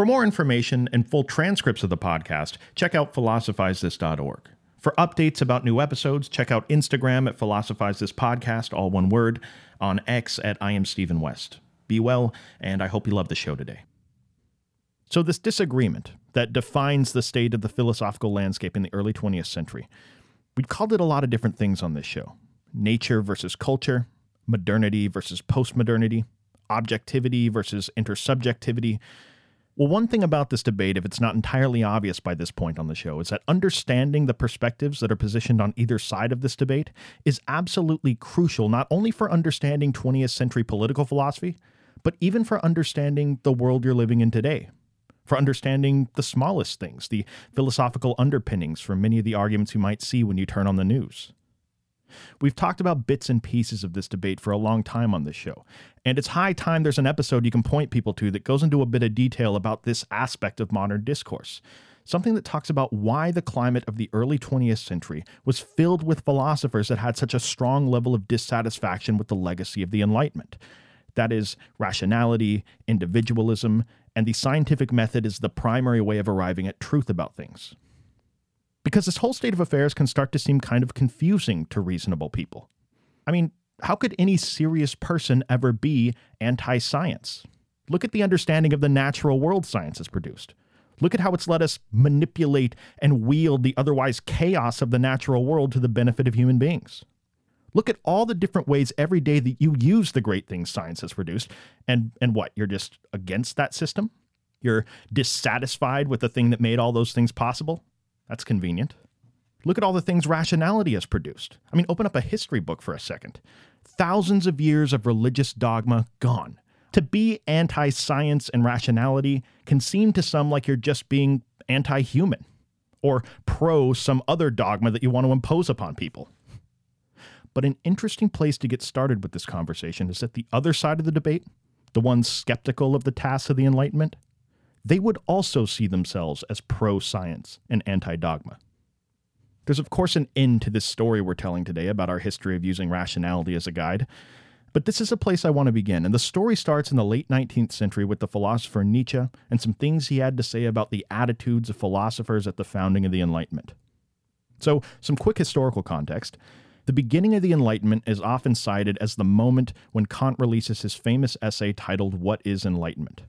For more information and full transcripts of the podcast, check out philosophizethis.org. For updates about new episodes, check out Instagram at Philosophize This Podcast, all one word, on X at I am Stephen West. Be well, and I hope you love the show today. So, this disagreement that defines the state of the philosophical landscape in the early 20th century, we've called it a lot of different things on this show nature versus culture, modernity versus postmodernity, objectivity versus intersubjectivity. Well, one thing about this debate, if it's not entirely obvious by this point on the show, is that understanding the perspectives that are positioned on either side of this debate is absolutely crucial, not only for understanding 20th century political philosophy, but even for understanding the world you're living in today, for understanding the smallest things, the philosophical underpinnings for many of the arguments you might see when you turn on the news. We've talked about bits and pieces of this debate for a long time on this show, and it's high time there's an episode you can point people to that goes into a bit of detail about this aspect of modern discourse. Something that talks about why the climate of the early 20th century was filled with philosophers that had such a strong level of dissatisfaction with the legacy of the Enlightenment. That is, rationality, individualism, and the scientific method is the primary way of arriving at truth about things because this whole state of affairs can start to seem kind of confusing to reasonable people. I mean, how could any serious person ever be anti science? Look at the understanding of the natural world science has produced. Look at how it's let us manipulate and wield the otherwise chaos of the natural world to the benefit of human beings. Look at all the different ways every day that you use the great things science has produced, and, and what? You're just against that system? You're dissatisfied with the thing that made all those things possible? That's convenient. Look at all the things rationality has produced. I mean, open up a history book for a second. Thousands of years of religious dogma gone. To be anti science and rationality can seem to some like you're just being anti human or pro some other dogma that you want to impose upon people. But an interesting place to get started with this conversation is that the other side of the debate, the ones skeptical of the tasks of the Enlightenment, they would also see themselves as pro science and anti dogma. There's, of course, an end to this story we're telling today about our history of using rationality as a guide, but this is a place I want to begin. And the story starts in the late 19th century with the philosopher Nietzsche and some things he had to say about the attitudes of philosophers at the founding of the Enlightenment. So, some quick historical context. The beginning of the Enlightenment is often cited as the moment when Kant releases his famous essay titled What is Enlightenment?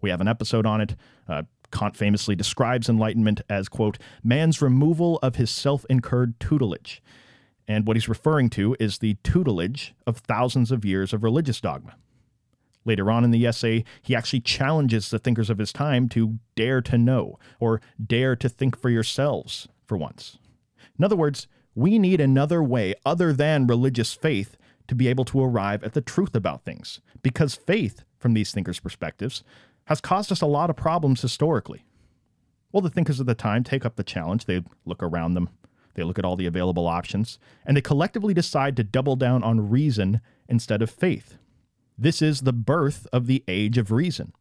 We have an episode on it. Uh, Kant famously describes enlightenment as, quote, man's removal of his self incurred tutelage. And what he's referring to is the tutelage of thousands of years of religious dogma. Later on in the essay, he actually challenges the thinkers of his time to dare to know, or dare to think for yourselves for once. In other words, we need another way other than religious faith to be able to arrive at the truth about things, because faith, from these thinkers' perspectives, has caused us a lot of problems historically. Well, the thinkers of the time take up the challenge. They look around them, they look at all the available options, and they collectively decide to double down on reason instead of faith. This is the birth of the age of reason.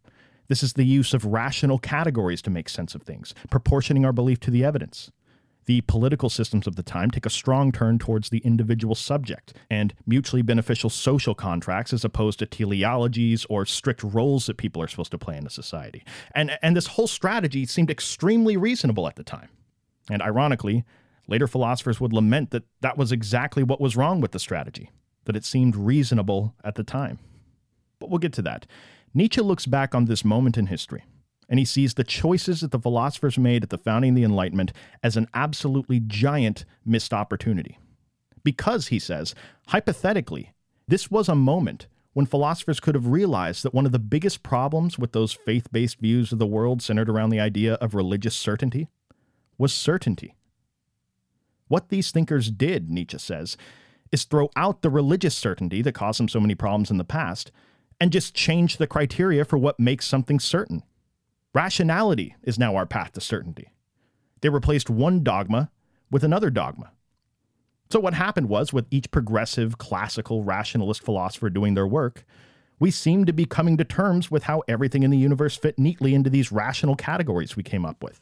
This is the use of rational categories to make sense of things, proportioning our belief to the evidence. The political systems of the time take a strong turn towards the individual subject and mutually beneficial social contracts as opposed to teleologies or strict roles that people are supposed to play in a society. And, and this whole strategy seemed extremely reasonable at the time. And ironically, later philosophers would lament that that was exactly what was wrong with the strategy, that it seemed reasonable at the time. But we'll get to that. Nietzsche looks back on this moment in history and he sees the choices that the philosophers made at the founding of the Enlightenment as an absolutely giant missed opportunity. Because, he says, hypothetically, this was a moment when philosophers could have realized that one of the biggest problems with those faith based views of the world centered around the idea of religious certainty was certainty. What these thinkers did, Nietzsche says, is throw out the religious certainty that caused them so many problems in the past and just change the criteria for what makes something certain. Rationality is now our path to certainty. They replaced one dogma with another dogma. So, what happened was, with each progressive, classical, rationalist philosopher doing their work, we seemed to be coming to terms with how everything in the universe fit neatly into these rational categories we came up with.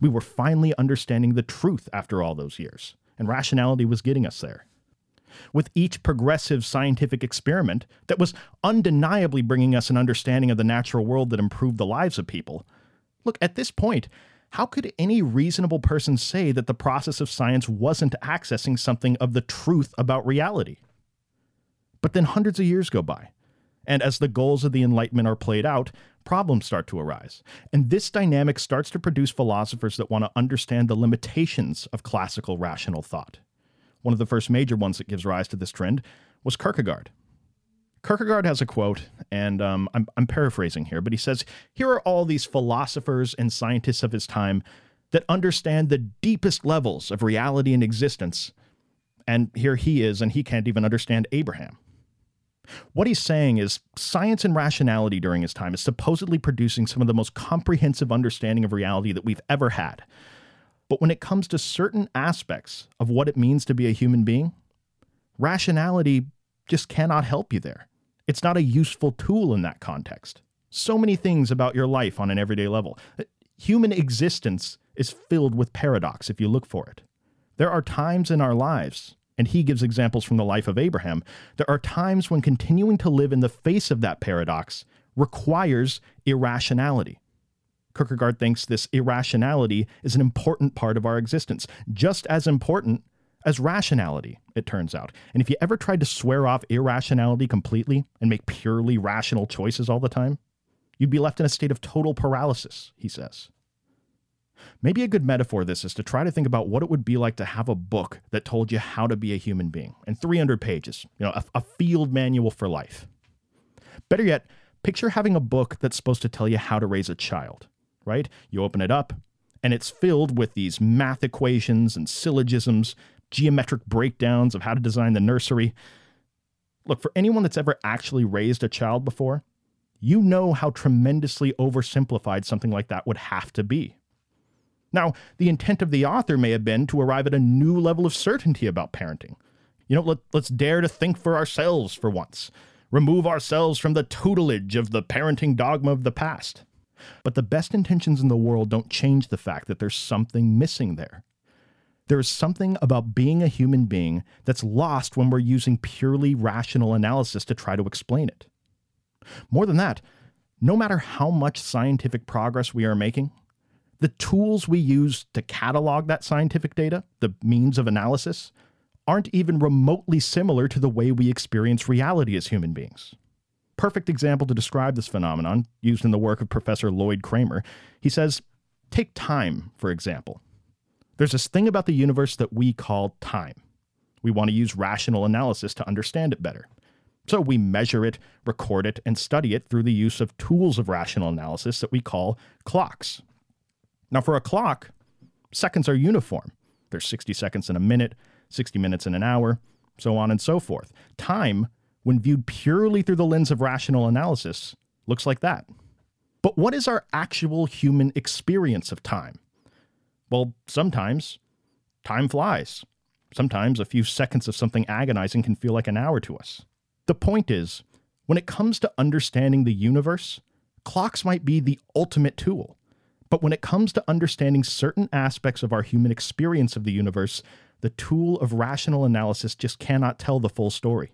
We were finally understanding the truth after all those years, and rationality was getting us there. With each progressive scientific experiment that was undeniably bringing us an understanding of the natural world that improved the lives of people, Look, at this point, how could any reasonable person say that the process of science wasn't accessing something of the truth about reality? But then hundreds of years go by, and as the goals of the Enlightenment are played out, problems start to arise. And this dynamic starts to produce philosophers that want to understand the limitations of classical rational thought. One of the first major ones that gives rise to this trend was Kierkegaard. Kierkegaard has a quote, and um, I'm, I'm paraphrasing here, but he says, Here are all these philosophers and scientists of his time that understand the deepest levels of reality and existence. And here he is, and he can't even understand Abraham. What he's saying is science and rationality during his time is supposedly producing some of the most comprehensive understanding of reality that we've ever had. But when it comes to certain aspects of what it means to be a human being, rationality just cannot help you there. It's not a useful tool in that context. So many things about your life on an everyday level. Uh, human existence is filled with paradox if you look for it. There are times in our lives, and he gives examples from the life of Abraham, there are times when continuing to live in the face of that paradox requires irrationality. Kierkegaard thinks this irrationality is an important part of our existence, just as important as rationality, it turns out. And if you ever tried to swear off irrationality completely and make purely rational choices all the time, you'd be left in a state of total paralysis, he says. Maybe a good metaphor this is to try to think about what it would be like to have a book that told you how to be a human being in 300 pages, you know, a, a field manual for life. Better yet, picture having a book that's supposed to tell you how to raise a child, right? You open it up, and it's filled with these math equations and syllogisms geometric breakdowns of how to design the nursery. Look, for anyone that's ever actually raised a child before, you know how tremendously oversimplified something like that would have to be. Now, the intent of the author may have been to arrive at a new level of certainty about parenting. You know, let, let's dare to think for ourselves for once, remove ourselves from the tutelage of the parenting dogma of the past. But the best intentions in the world don't change the fact that there's something missing there. There is something about being a human being that's lost when we're using purely rational analysis to try to explain it. More than that, no matter how much scientific progress we are making, the tools we use to catalog that scientific data, the means of analysis, aren't even remotely similar to the way we experience reality as human beings. Perfect example to describe this phenomenon, used in the work of Professor Lloyd Kramer. He says, Take time, for example. There's this thing about the universe that we call time. We want to use rational analysis to understand it better. So we measure it, record it, and study it through the use of tools of rational analysis that we call clocks. Now, for a clock, seconds are uniform. There's 60 seconds in a minute, 60 minutes in an hour, so on and so forth. Time, when viewed purely through the lens of rational analysis, looks like that. But what is our actual human experience of time? Well, sometimes time flies. Sometimes a few seconds of something agonizing can feel like an hour to us. The point is, when it comes to understanding the universe, clocks might be the ultimate tool. But when it comes to understanding certain aspects of our human experience of the universe, the tool of rational analysis just cannot tell the full story.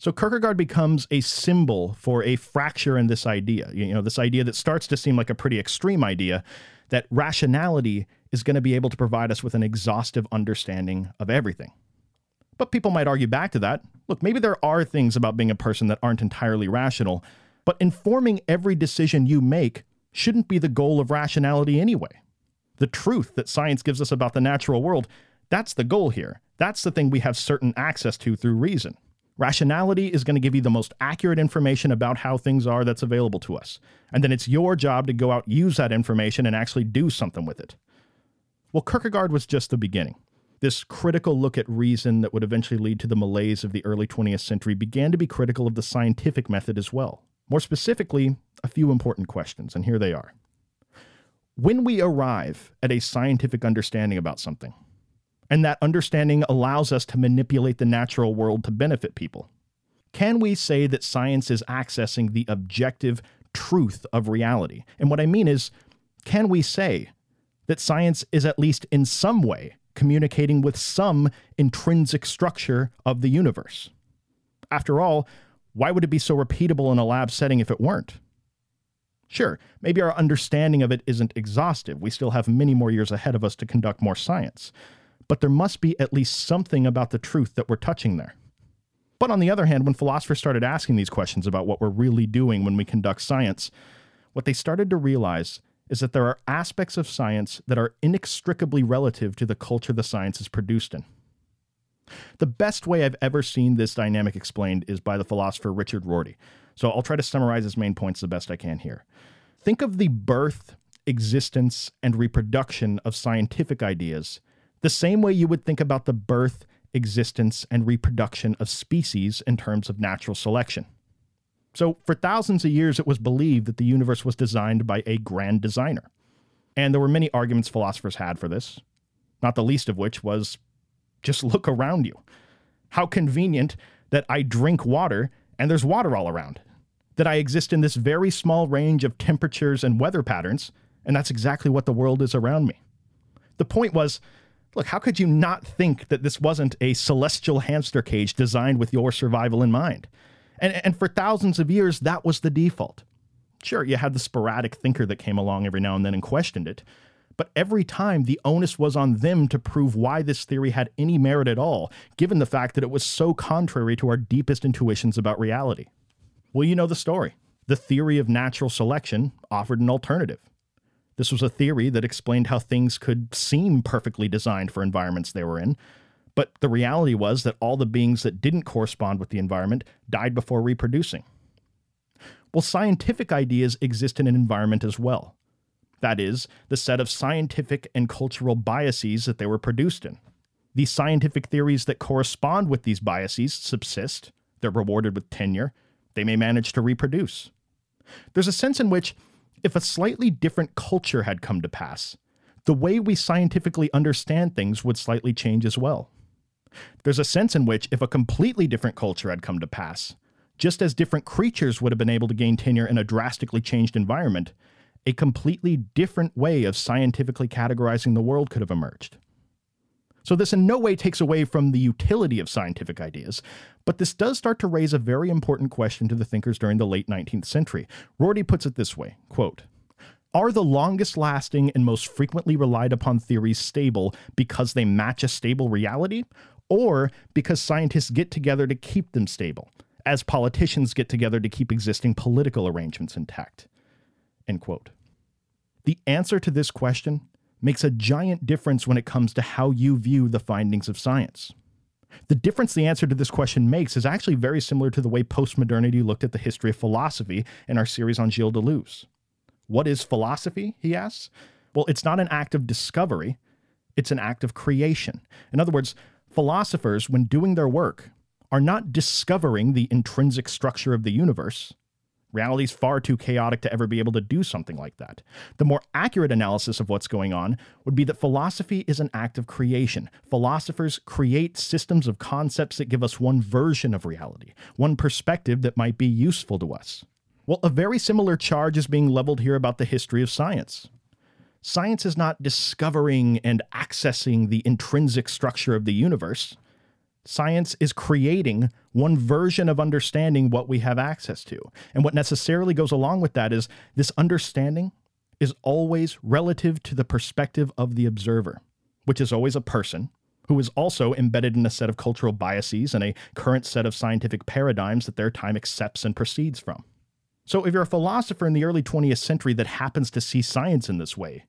So Kierkegaard becomes a symbol for a fracture in this idea. You know, this idea that starts to seem like a pretty extreme idea that rationality is going to be able to provide us with an exhaustive understanding of everything. But people might argue back to that. Look, maybe there are things about being a person that aren't entirely rational, but informing every decision you make shouldn't be the goal of rationality anyway. The truth that science gives us about the natural world, that's the goal here. That's the thing we have certain access to through reason. Rationality is going to give you the most accurate information about how things are that's available to us. And then it's your job to go out, use that information, and actually do something with it. Well, Kierkegaard was just the beginning. This critical look at reason that would eventually lead to the malaise of the early 20th century began to be critical of the scientific method as well. More specifically, a few important questions, and here they are. When we arrive at a scientific understanding about something, and that understanding allows us to manipulate the natural world to benefit people, can we say that science is accessing the objective truth of reality? And what I mean is, can we say that science is at least in some way communicating with some intrinsic structure of the universe. After all, why would it be so repeatable in a lab setting if it weren't? Sure, maybe our understanding of it isn't exhaustive. We still have many more years ahead of us to conduct more science. But there must be at least something about the truth that we're touching there. But on the other hand, when philosophers started asking these questions about what we're really doing when we conduct science, what they started to realize is that there are aspects of science that are inextricably relative to the culture the science is produced in. The best way I've ever seen this dynamic explained is by the philosopher Richard Rorty. So I'll try to summarize his main points the best I can here. Think of the birth, existence, and reproduction of scientific ideas the same way you would think about the birth, existence, and reproduction of species in terms of natural selection. So, for thousands of years, it was believed that the universe was designed by a grand designer. And there were many arguments philosophers had for this, not the least of which was just look around you. How convenient that I drink water and there's water all around. That I exist in this very small range of temperatures and weather patterns, and that's exactly what the world is around me. The point was look, how could you not think that this wasn't a celestial hamster cage designed with your survival in mind? And, and for thousands of years, that was the default. Sure, you had the sporadic thinker that came along every now and then and questioned it, but every time the onus was on them to prove why this theory had any merit at all, given the fact that it was so contrary to our deepest intuitions about reality. Well, you know the story. The theory of natural selection offered an alternative. This was a theory that explained how things could seem perfectly designed for environments they were in, but the reality was that all the beings that didn't correspond with the environment died before reproducing. Well, scientific ideas exist in an environment as well. That is, the set of scientific and cultural biases that they were produced in. These scientific theories that correspond with these biases subsist, they're rewarded with tenure, they may manage to reproduce. There's a sense in which, if a slightly different culture had come to pass, the way we scientifically understand things would slightly change as well. There's a sense in which, if a completely different culture had come to pass, just as different creatures would have been able to gain tenure in a drastically changed environment, a completely different way of scientifically categorizing the world could have emerged. So, this in no way takes away from the utility of scientific ideas, but this does start to raise a very important question to the thinkers during the late 19th century. Rorty puts it this way quote, Are the longest lasting and most frequently relied upon theories stable because they match a stable reality, or because scientists get together to keep them stable, as politicians get together to keep existing political arrangements intact? End quote. The answer to this question makes a giant difference when it comes to how you view the findings of science. The difference the answer to this question makes is actually very similar to the way postmodernity looked at the history of philosophy in our series on Gilles Deleuze. What is philosophy? He asks. Well, it's not an act of discovery, it's an act of creation. In other words, philosophers, when doing their work, are not discovering the intrinsic structure of the universe, Reality is far too chaotic to ever be able to do something like that. The more accurate analysis of what's going on would be that philosophy is an act of creation. Philosophers create systems of concepts that give us one version of reality, one perspective that might be useful to us. Well, a very similar charge is being leveled here about the history of science. Science is not discovering and accessing the intrinsic structure of the universe. Science is creating one version of understanding what we have access to. And what necessarily goes along with that is this understanding is always relative to the perspective of the observer, which is always a person who is also embedded in a set of cultural biases and a current set of scientific paradigms that their time accepts and proceeds from. So, if you're a philosopher in the early 20th century that happens to see science in this way,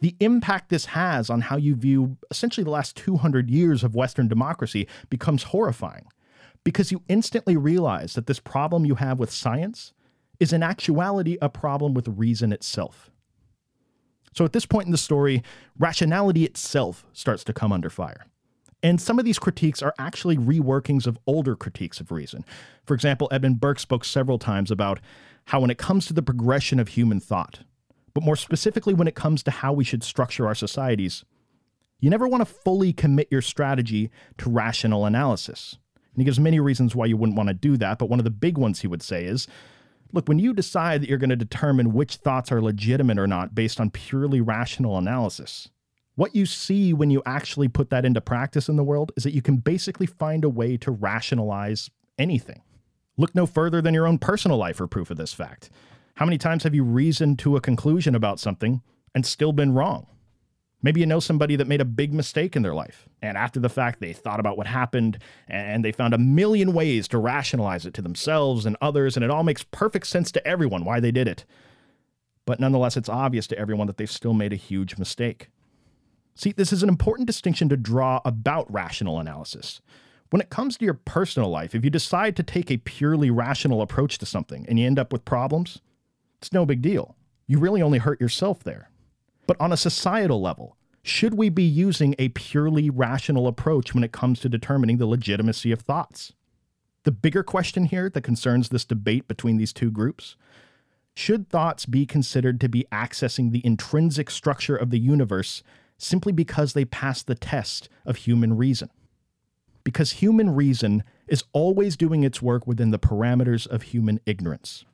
the impact this has on how you view essentially the last 200 years of Western democracy becomes horrifying because you instantly realize that this problem you have with science is in actuality a problem with reason itself. So at this point in the story, rationality itself starts to come under fire. And some of these critiques are actually reworkings of older critiques of reason. For example, Edmund Burke spoke several times about how, when it comes to the progression of human thought, but more specifically when it comes to how we should structure our societies. You never want to fully commit your strategy to rational analysis. And he gives many reasons why you wouldn't want to do that, but one of the big ones he would say is look, when you decide that you're going to determine which thoughts are legitimate or not based on purely rational analysis, what you see when you actually put that into practice in the world is that you can basically find a way to rationalize anything. Look no further than your own personal life for proof of this fact. How many times have you reasoned to a conclusion about something and still been wrong? Maybe you know somebody that made a big mistake in their life, and after the fact, they thought about what happened and they found a million ways to rationalize it to themselves and others, and it all makes perfect sense to everyone why they did it. But nonetheless, it's obvious to everyone that they've still made a huge mistake. See, this is an important distinction to draw about rational analysis. When it comes to your personal life, if you decide to take a purely rational approach to something and you end up with problems, it's no big deal. You really only hurt yourself there. But on a societal level, should we be using a purely rational approach when it comes to determining the legitimacy of thoughts? The bigger question here that concerns this debate between these two groups should thoughts be considered to be accessing the intrinsic structure of the universe simply because they pass the test of human reason? Because human reason is always doing its work within the parameters of human ignorance.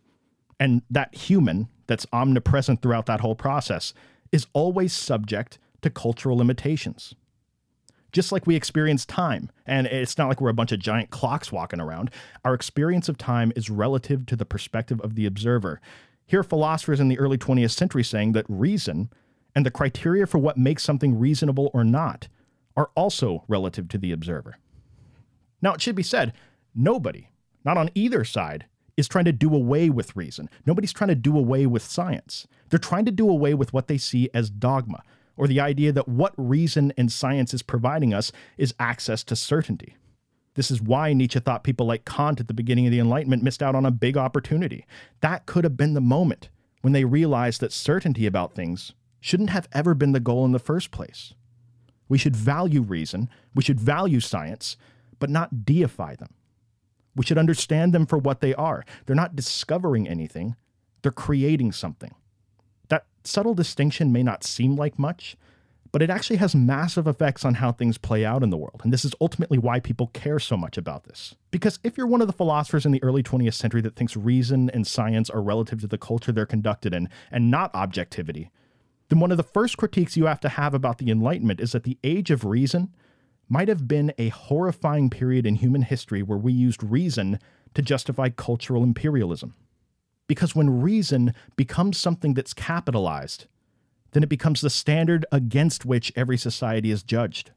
And that human that's omnipresent throughout that whole process is always subject to cultural limitations. Just like we experience time, and it's not like we're a bunch of giant clocks walking around, our experience of time is relative to the perspective of the observer. Here, philosophers in the early 20th century saying that reason and the criteria for what makes something reasonable or not are also relative to the observer. Now, it should be said, nobody, not on either side, is trying to do away with reason. Nobody's trying to do away with science. They're trying to do away with what they see as dogma, or the idea that what reason and science is providing us is access to certainty. This is why Nietzsche thought people like Kant at the beginning of the Enlightenment missed out on a big opportunity. That could have been the moment when they realized that certainty about things shouldn't have ever been the goal in the first place. We should value reason, we should value science, but not deify them. We should understand them for what they are. They're not discovering anything, they're creating something. That subtle distinction may not seem like much, but it actually has massive effects on how things play out in the world. And this is ultimately why people care so much about this. Because if you're one of the philosophers in the early 20th century that thinks reason and science are relative to the culture they're conducted in and not objectivity, then one of the first critiques you have to have about the Enlightenment is that the age of reason might have been a horrifying period in human history where we used reason to justify cultural imperialism. Because when reason becomes something that's capitalized, then it becomes the standard against which every society is judged.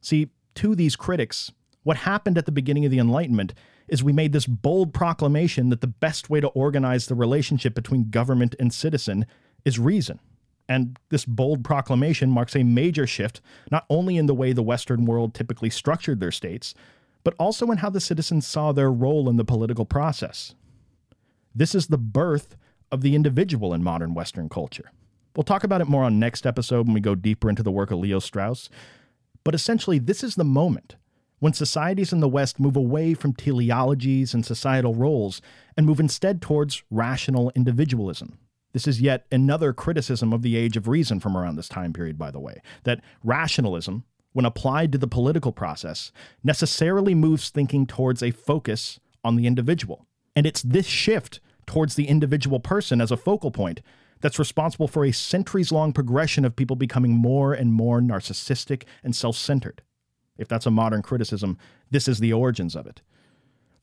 See, to these critics, what happened at the beginning of the Enlightenment is we made this bold proclamation that the best way to organize the relationship between government and citizen is reason. And this bold proclamation marks a major shift, not only in the way the Western world typically structured their states, but also in how the citizens saw their role in the political process. This is the birth of the individual in modern Western culture. We'll talk about it more on next episode when we go deeper into the work of Leo Strauss. But essentially, this is the moment when societies in the West move away from teleologies and societal roles and move instead towards rational individualism. This is yet another criticism of the age of reason from around this time period, by the way, that rationalism, when applied to the political process, necessarily moves thinking towards a focus on the individual. And it's this shift towards the individual person as a focal point that's responsible for a centuries long progression of people becoming more and more narcissistic and self centered. If that's a modern criticism, this is the origins of it.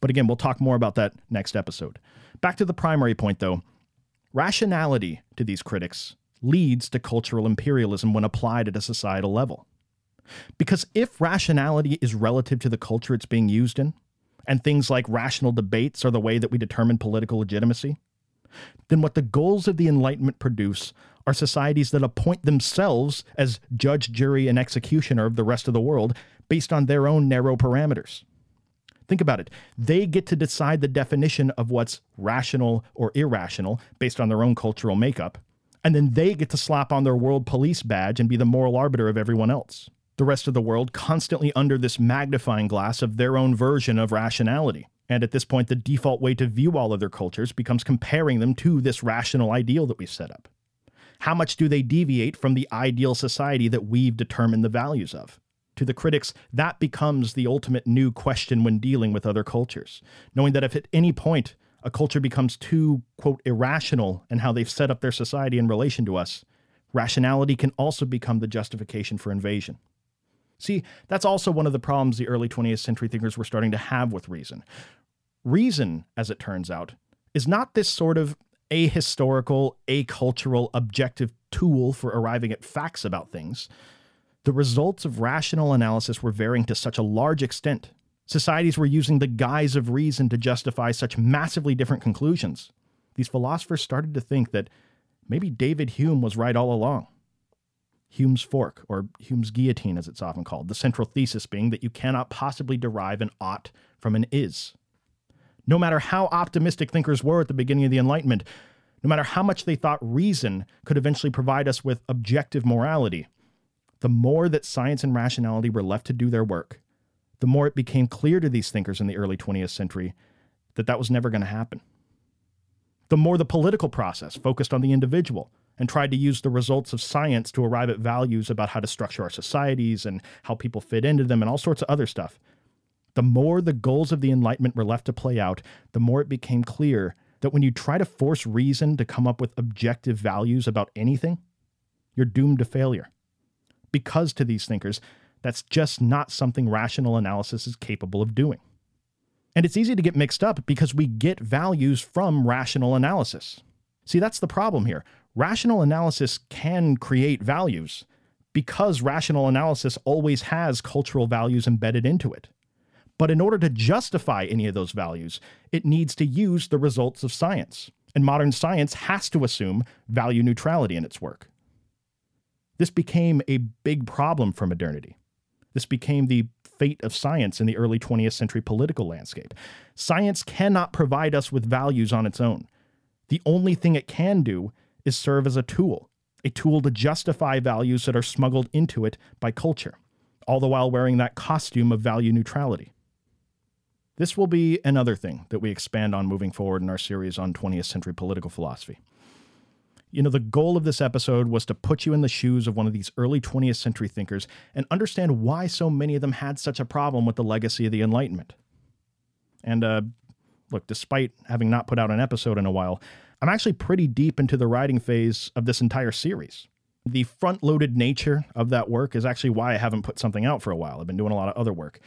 But again, we'll talk more about that next episode. Back to the primary point, though Rationality, to these critics, leads to cultural imperialism when applied at a societal level. Because if rationality is relative to the culture it's being used in, and things like rational debates are the way that we determine political legitimacy, then what the goals of the Enlightenment produce are societies that appoint themselves as judge, jury, and executioner of the rest of the world based on their own narrow parameters. Think about it. They get to decide the definition of what's rational or irrational based on their own cultural makeup. And then they get to slap on their world police badge and be the moral arbiter of everyone else. The rest of the world constantly under this magnifying glass of their own version of rationality. And at this point, the default way to view all other cultures becomes comparing them to this rational ideal that we've set up. How much do they deviate from the ideal society that we've determined the values of? To the critics, that becomes the ultimate new question when dealing with other cultures, knowing that if at any point a culture becomes too, quote, irrational in how they've set up their society in relation to us, rationality can also become the justification for invasion. See, that's also one of the problems the early 20th century thinkers were starting to have with reason. Reason, as it turns out, is not this sort of ahistorical, acultural, objective tool for arriving at facts about things, the results of rational analysis were varying to such a large extent. Societies were using the guise of reason to justify such massively different conclusions. These philosophers started to think that maybe David Hume was right all along. Hume's fork, or Hume's guillotine as it's often called, the central thesis being that you cannot possibly derive an ought from an is. No matter how optimistic thinkers were at the beginning of the Enlightenment, no matter how much they thought reason could eventually provide us with objective morality, the more that science and rationality were left to do their work, the more it became clear to these thinkers in the early 20th century that that was never going to happen. The more the political process focused on the individual and tried to use the results of science to arrive at values about how to structure our societies and how people fit into them and all sorts of other stuff. The more the goals of the Enlightenment were left to play out, the more it became clear that when you try to force reason to come up with objective values about anything, you're doomed to failure. Because to these thinkers, that's just not something rational analysis is capable of doing. And it's easy to get mixed up because we get values from rational analysis. See, that's the problem here. Rational analysis can create values because rational analysis always has cultural values embedded into it. But in order to justify any of those values, it needs to use the results of science. And modern science has to assume value neutrality in its work. This became a big problem for modernity. This became the fate of science in the early 20th century political landscape. Science cannot provide us with values on its own. The only thing it can do is serve as a tool, a tool to justify values that are smuggled into it by culture, all the while wearing that costume of value neutrality. This will be another thing that we expand on moving forward in our series on 20th century political philosophy. You know, the goal of this episode was to put you in the shoes of one of these early 20th century thinkers and understand why so many of them had such a problem with the legacy of the Enlightenment. And, uh, look, despite having not put out an episode in a while, I'm actually pretty deep into the writing phase of this entire series. The front loaded nature of that work is actually why I haven't put something out for a while. I've been doing a lot of other work.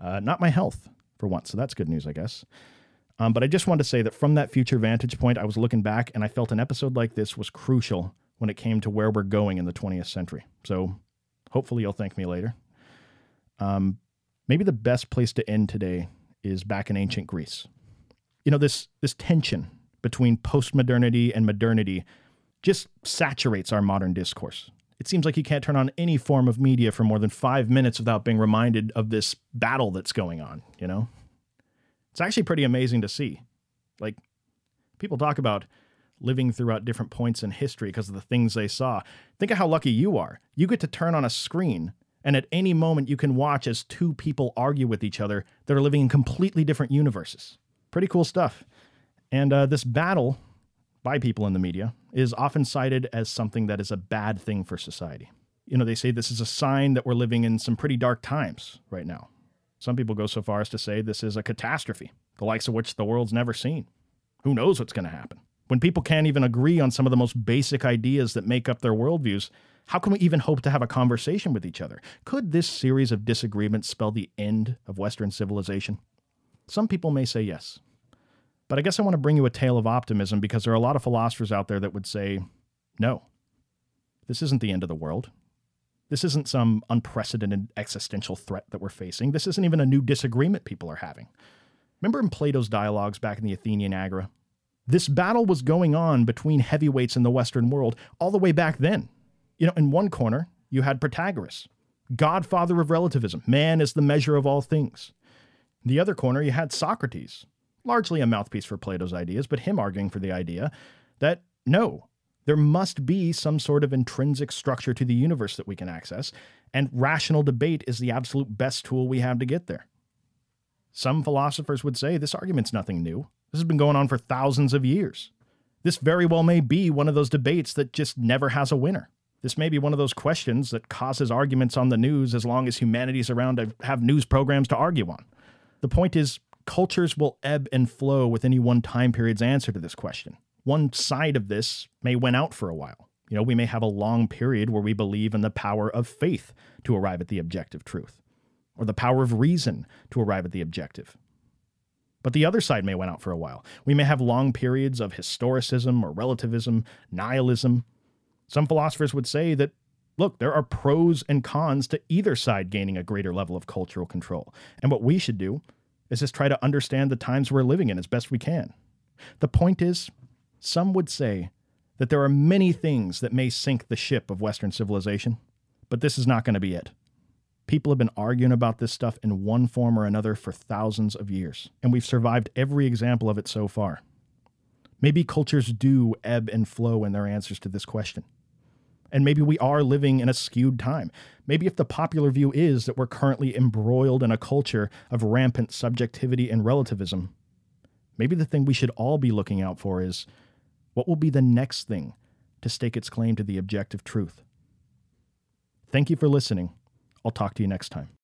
Uh, not my health for once. So that's good news, I guess. Um, but I just wanted to say that from that future vantage point, I was looking back and I felt an episode like this was crucial when it came to where we're going in the 20th century. So hopefully you'll thank me later. Um, maybe the best place to end today is back in ancient Greece. You know, this, this tension between postmodernity and modernity just saturates our modern discourse. It seems like you can't turn on any form of media for more than five minutes without being reminded of this battle that's going on, you know? It's actually pretty amazing to see. Like, people talk about living throughout different points in history because of the things they saw. Think of how lucky you are. You get to turn on a screen, and at any moment you can watch as two people argue with each other that are living in completely different universes. Pretty cool stuff. And uh, this battle by people in the media is often cited as something that is a bad thing for society. You know, they say this is a sign that we're living in some pretty dark times right now. Some people go so far as to say this is a catastrophe, the likes of which the world's never seen. Who knows what's going to happen? When people can't even agree on some of the most basic ideas that make up their worldviews, how can we even hope to have a conversation with each other? Could this series of disagreements spell the end of Western civilization? Some people may say yes. But I guess I want to bring you a tale of optimism because there are a lot of philosophers out there that would say, no, this isn't the end of the world. This isn't some unprecedented existential threat that we're facing. This isn't even a new disagreement people are having. Remember in Plato's dialogues back in the Athenian Agora? This battle was going on between heavyweights in the Western world all the way back then. You know, in one corner, you had Protagoras, godfather of relativism. Man is the measure of all things. In the other corner, you had Socrates, largely a mouthpiece for Plato's ideas, but him arguing for the idea that no, there must be some sort of intrinsic structure to the universe that we can access, and rational debate is the absolute best tool we have to get there. Some philosophers would say this argument's nothing new. This has been going on for thousands of years. This very well may be one of those debates that just never has a winner. This may be one of those questions that causes arguments on the news as long as humanity's around to have news programs to argue on. The point is, cultures will ebb and flow with any one time period's answer to this question. One side of this may win out for a while. You know, we may have a long period where we believe in the power of faith to arrive at the objective truth, or the power of reason to arrive at the objective. But the other side may win out for a while. We may have long periods of historicism or relativism, nihilism. Some philosophers would say that, look, there are pros and cons to either side gaining a greater level of cultural control. And what we should do is just try to understand the times we're living in as best we can. The point is, some would say that there are many things that may sink the ship of Western civilization, but this is not going to be it. People have been arguing about this stuff in one form or another for thousands of years, and we've survived every example of it so far. Maybe cultures do ebb and flow in their answers to this question. And maybe we are living in a skewed time. Maybe if the popular view is that we're currently embroiled in a culture of rampant subjectivity and relativism, maybe the thing we should all be looking out for is what will be the next thing to stake its claim to the objective truth? Thank you for listening. I'll talk to you next time.